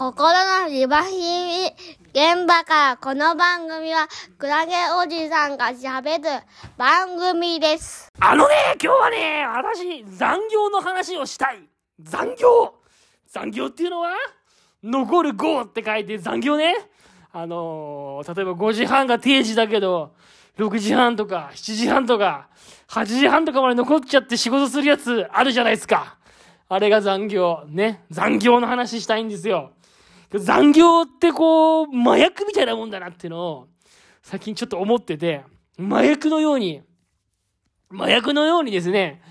心のリバヒミ現場からこの番組はクラゲおじさんが喋る番組です。あのね、今日はね、私、残業の話をしたい。残業残業っていうのは、残る5って書いて残業ね。あのー例えば5時半が定時だけど、6時半とか7時半とか、8時半とかまで残っちゃって仕事するやつあるじゃないですか。あれが残業。ね。残業の話したいんですよ。残業ってこう、麻薬みたいなもんだなっていうのを、最近ちょっと思ってて、麻薬のように、麻薬のようにですね、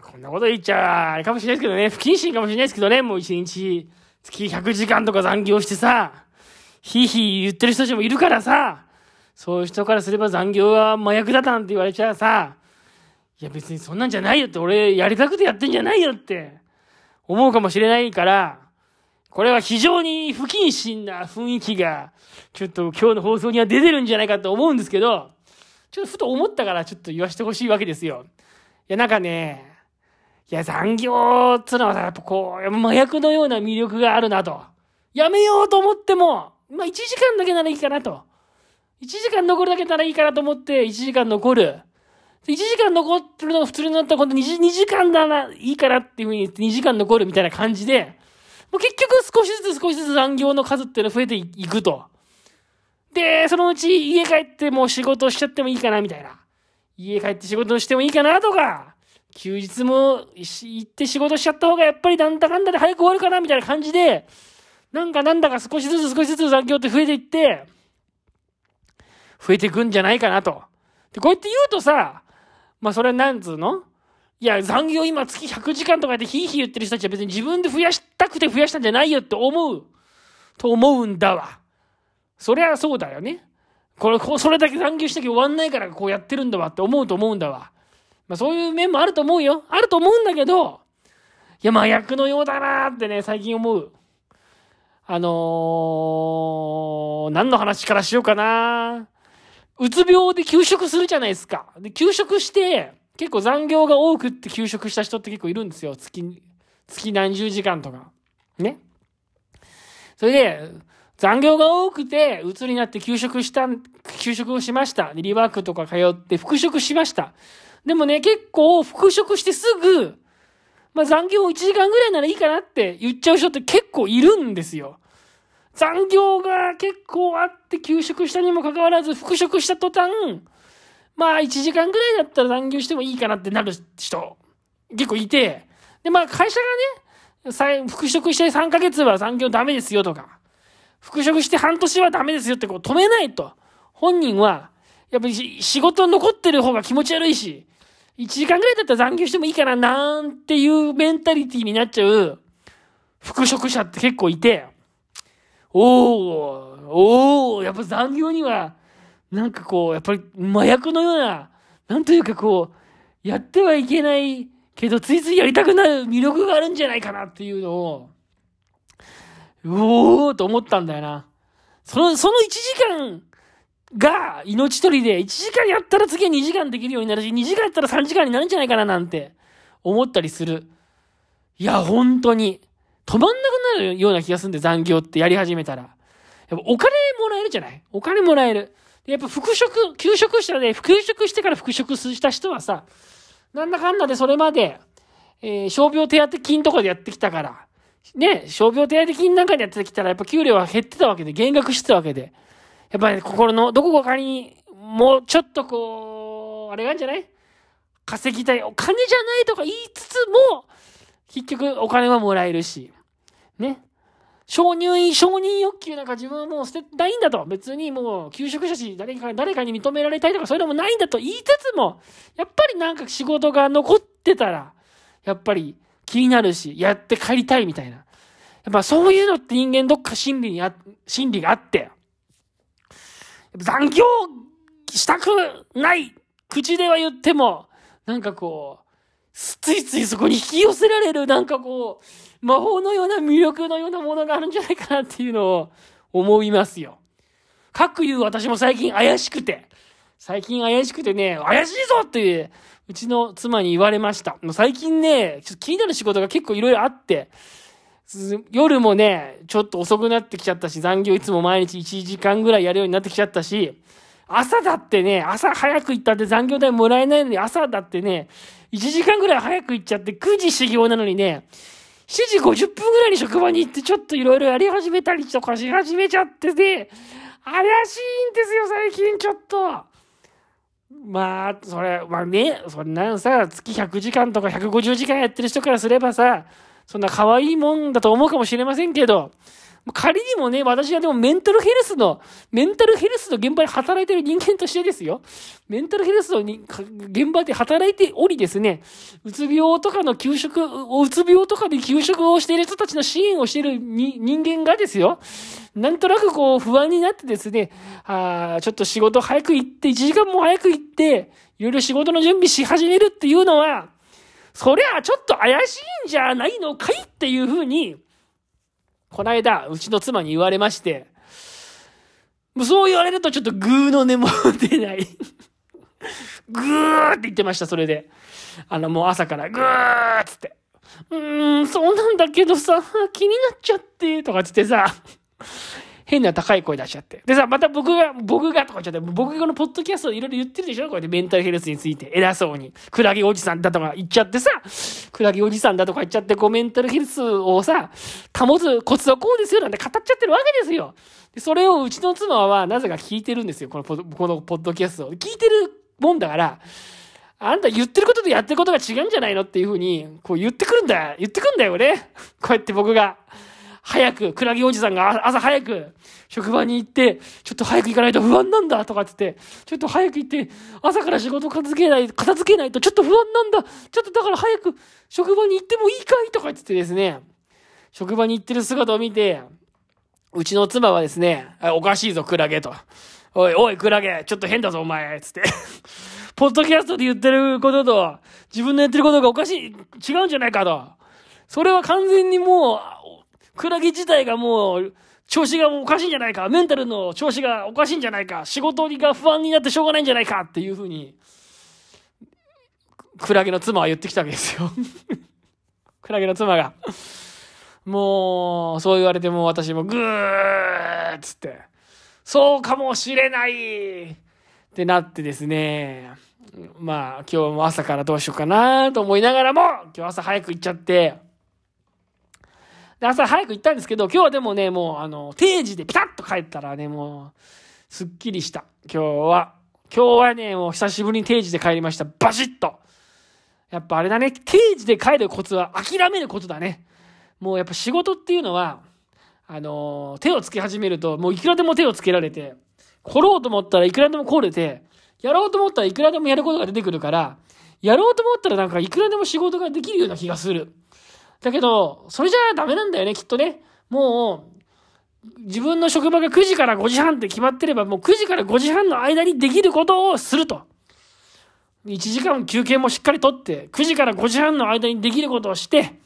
こんなこと言っちゃあれかもしれないですけどね、不謹慎かもしれないですけどね、もう一日、月100時間とか残業してさ、ひいひい言ってる人たちもいるからさ、そういう人からすれば残業は麻薬だなんて言われちゃうさ、いや別にそんなんじゃないよって、俺やりたくてやってんじゃないよって、思うかもしれないから、これは非常に不謹慎な雰囲気が、ちょっと今日の放送には出てるんじゃないかと思うんですけど、ちょっとふと思ったからちょっと言わせてほしいわけですよ。いや、なんかね、いや、残業っつうのはさ、やっぱこう、麻薬のような魅力があるなと。やめようと思っても、まあ1時間だけならいいかなと。1時間残るだけならいいかなと思って、1時間残る。1時間残ってるのが普通になったら今度 2, 2時間だな、いいからっていう風に言って2時間残るみたいな感じで、もう結局少しずつ少しずつ残業の数っていうのは増えていくと。で、そのうち家帰ってもう仕事しちゃってもいいかなみたいな。家帰って仕事してもいいかなとか、休日も行って仕事しちゃった方がやっぱりなんだかんだで早く終わるかなみたいな感じで、なんかなんだか少しずつ少しずつ残業って増えていって、増えていくんじゃないかなと。で、こうやって言うとさ、まあそれはなんつうの？いや、残業今月100時間とかでヒーヒー言ってる人たちは別に自分で増やしたくて増やしたんじゃないよって思う、と思うんだわ。そりゃそうだよね。これ、こうそれだけ残業しなきゃ終わんないからこうやってるんだわって思うと思うんだわ。まあそういう面もあると思うよ。あると思うんだけど、いや、麻薬のようだなーってね、最近思う。あのー、何の話からしようかなうつ病で休職するじゃないですか。で、休職して、結構残業が多くって休職した人って結構いるんですよ。月、月何十時間とか。ね。それで、残業が多くて、鬱になって休職した、休職をしました。リワークとか通って復職しました。でもね、結構復職してすぐ、まあ残業1時間ぐらいならいいかなって言っちゃう人って結構いるんですよ。残業が結構あって休職したにもかかわらず復職した途端、まあ1時間ぐらいだったら残業してもいいかなってなる人結構いて、でまあ会社がね、復職して3ヶ月は残業ダメですよとか、復職して半年はダメですよってこう止めないと、本人は、やっぱり仕事残ってる方が気持ち悪いし、1時間ぐらいだったら残業してもいいかな、なんていうメンタリティになっちゃう復職者って結構いて、おー、おー、やっぱ残業には、なんかこう、やっぱり麻薬のような、なんというかこう、やってはいけないけど、ついついやりたくなる魅力があるんじゃないかなっていうのを、うおーと思ったんだよな。その、その1時間が命取りで、1時間やったら次は2時間できるようになるし、2時間やったら3時間になるんじゃないかななんて思ったりする。いや、本当に。止まんなくなるような気がするんで、残業ってやり始めたら。やっぱお金もらえるじゃない？お金もらえる。でやっぱ復職、休職したらね、復職してから復職した人はさ、なんだかんだでそれまで、えー傷病手当金とかでやってきたから、ね、傷病手当金なんかでやってきたら、やっぱ給料は減ってたわけで、減額してたわけで。やっぱり、ね、心のどこかに、もうちょっとこう、あれがあるんじゃない？稼ぎたい。お金じゃないとか言いつつも、結局お金はもらえるし。ね。承認、承認欲求なんか自分はもう捨てないんだと。別にもう、休職者し、誰か、誰かに認められたいとかそういうのもないんだと言いつつも、やっぱりなんか仕事が残ってたら、やっぱり気になるし、やって帰りたいみたいな。やっぱそういうのって人間どっか心理にあ、心理があって、残業したくない口では言っても、なんかこう、ついついそこに引き寄せられる、なんかこう、魔法のような魅力のようなものがあるんじゃないかなっていうのを思いますよ。かくいう私も最近怪しくて、最近怪しくてね、怪しいぞってい、ううちの妻に言われました。もう最近ね、ちょっと気になる仕事が結構いろいろあって、夜もね、ちょっと遅くなってきちゃったし、残業いつも毎日1時間ぐらいやるようになってきちゃったし、朝だってね、朝早く行ったって残業代もらえないのに、朝だってね、1時間ぐらい早く行っちゃって、9時修行なのにね、7時50分ぐらいに職場に行ってちょっといろいろやり始めたりとかし始めちゃってね、怪しいんですよ、最近ちょっと。まあ、それ、まあね、そんなんさ、月100時間とか150時間やってる人からすればさ、そんな可愛いもんだと思うかもしれませんけど、仮にもね、私はでもメンタルヘルスの、メンタルヘルスの現場で働いてる人間としてですよ。メンタルヘルスの現場で働いておりですね、うつ病とかの休職、うつ病とかで休職をしている人たちの支援をしている人間がですよ、なんとなくこう不安になってですね、あちょっと仕事早く行って、1時間も早く行って、いろいろ仕事の準備し始めるっていうのは、そりゃちょっと怪しいんじゃないのかいっていうふうに、この間、うちの妻に言われまして、もうそう言われるとちょっとグーの根も出ない。グーって言ってました、それで。あの、もう朝からグーっつって。うーん、そうなんだけどさ、気になっちゃって、とかつってさ、変な高い声出しちゃって。でさ、また僕が、僕がとか言っちゃって、僕がこのポッドキャストいろいろ言ってるでしょ？こうやってメンタルヘルスについて偉そうに。クラゲおじさんだとか言っちゃってさ、クラゲおじさんだとか言っちゃって、こうメンタルヘルスをさ、保つコツはこうですよなんて語っちゃってるわけですよ。で、それをうちの妻はなぜか聞いてるんですよ。このポこのポッドキャストを。聞いてるもんだから、あんた言ってることとやってることが違うんじゃないの？っていうふうに、こう言ってくるんだ。言ってくんだよね。こうやって僕が。早く、クラゲおじさんが朝早く、職場に行って、ちょっと早く行かないと不安なんだとかって言って、ちょっと早く行って、朝から仕事片付けない、片付けないとちょっと不安なんだちょっとだから早く職場に行ってもいいかいとか言ってですね、職場に行ってる姿を見て、うちの妻はですね、おかしいぞ、クラゲと。おい、おい、クラゲ、ちょっと変だぞ、お前、つって。ポッドキャストで言ってることと、自分のやってることがおかしい、違うんじゃないかと。それは完全にもう、クラゲ自体がもう、調子がおかしいんじゃないか、メンタルの調子がおかしいんじゃないか、仕事が不安になってしょうがないんじゃないかっていうふうに、クラゲの妻は言ってきたわけですよ。クラゲの妻が。もう、そう言われても私もぐーっつって、そうかもしれないってなってですね、まあ今日も朝からどうしようかなと思いながらも、今日朝早く行っちゃって、で、朝早く行ったんですけど、今日はでもね、もう、あの、定時でピタッと帰ったらね、もう、すっきりした。今日は。今日はね、もう久しぶりに定時で帰りました。バシッと。やっぱあれだね、定時で帰るコツは諦めることだね。もうやっぱ仕事っていうのは、あの手をつけ始めると、もういくらでも手をつけられて、来ろうと思ったらいくらでも来れて、やろうと思ったらいくらでもやることが出てくるから、やろうと思ったらなんかいくらでも仕事ができるような気がする。だけど、それじゃダメなんだよね、きっとね。もう、自分の職場が9時から5時半って決まってれば、もう9時から5時半の間にできることをすると。1時間休憩もしっかりとって、9時から5時半の間にできることをして、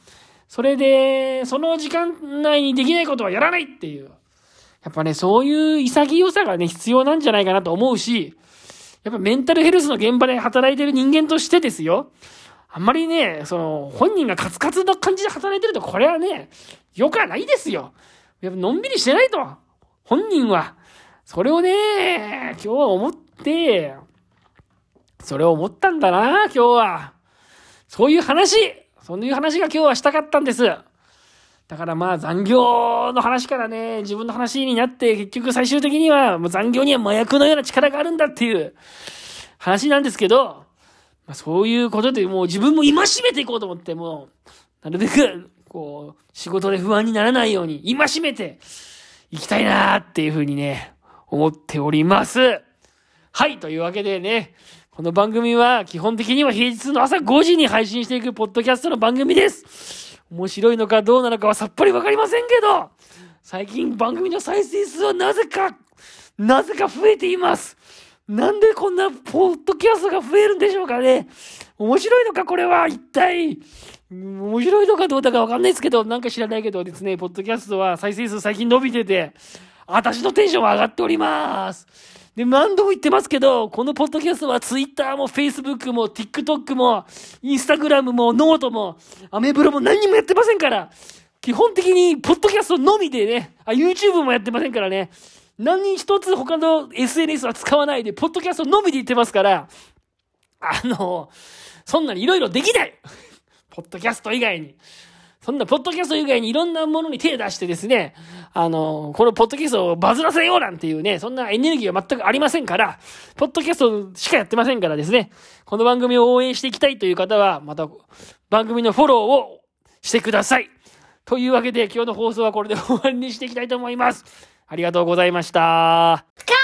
それで、その時間内にできないことはやらないっていう。やっぱね、そういう潔さがね、必要なんじゃないかなと思うし、やっぱメンタルヘルスの現場で働いてる人間としてですよ。あんまりね、その、本人がカツカツな感じで働いてると、これはね、良くはないですよ。やっぱのんびりしてないと。本人は。それをね、今日は思って、それを思ったんだな、今日は。そういう話、そういう話が今日はしたかったんです。だからまあ残業の話からね、自分の話になって、結局最終的にはもう残業には麻薬のような力があるんだっていう話なんですけど、まあ、そういうことでもう自分も戒めていこうと思って、もう、なるべく、こう、仕事で不安にならないように、戒めて、いきたいなーっていうふうにね、思っております。はい、というわけでね、この番組は基本的には平日の朝5時に配信していくポッドキャストの番組です。面白いのかどうなのかはさっぱりわかりませんけど、最近番組の再生数はなぜか、なぜか増えています。なんでこんなポッドキャストが増えるんでしょうかね面白いのかこれは一体。面白いのかどうだかわかんないですけど、なんか知らないけどですね、ポッドキャストは再生数最近伸びてて、私のテンションは上がっております。で、何度も言ってますけど、このポッドキャストは Twitter も Facebook も TikTok も Instagram もノートもアメブロも何にもやってませんから、基本的に、ポッドキャストのみでね、あ、YouTube もやってませんからね、何一つ他の SNS は使わないで、ポッドキャストのみで言ってますから、あの、そんなにいろいろできないポッドキャスト以外に。そんな、ポッドキャスト以外にいろんなものに手を出してですね、あの、このポッドキャストをバズらせようなんていうね、そんなエネルギーは全くありませんから、ポッドキャストしかやってませんからですね、この番組を応援していきたいという方は、また、番組のフォローをしてください。というわけで、今日の放送はこれで終わりにしていきたいと思います。ありがとうございました。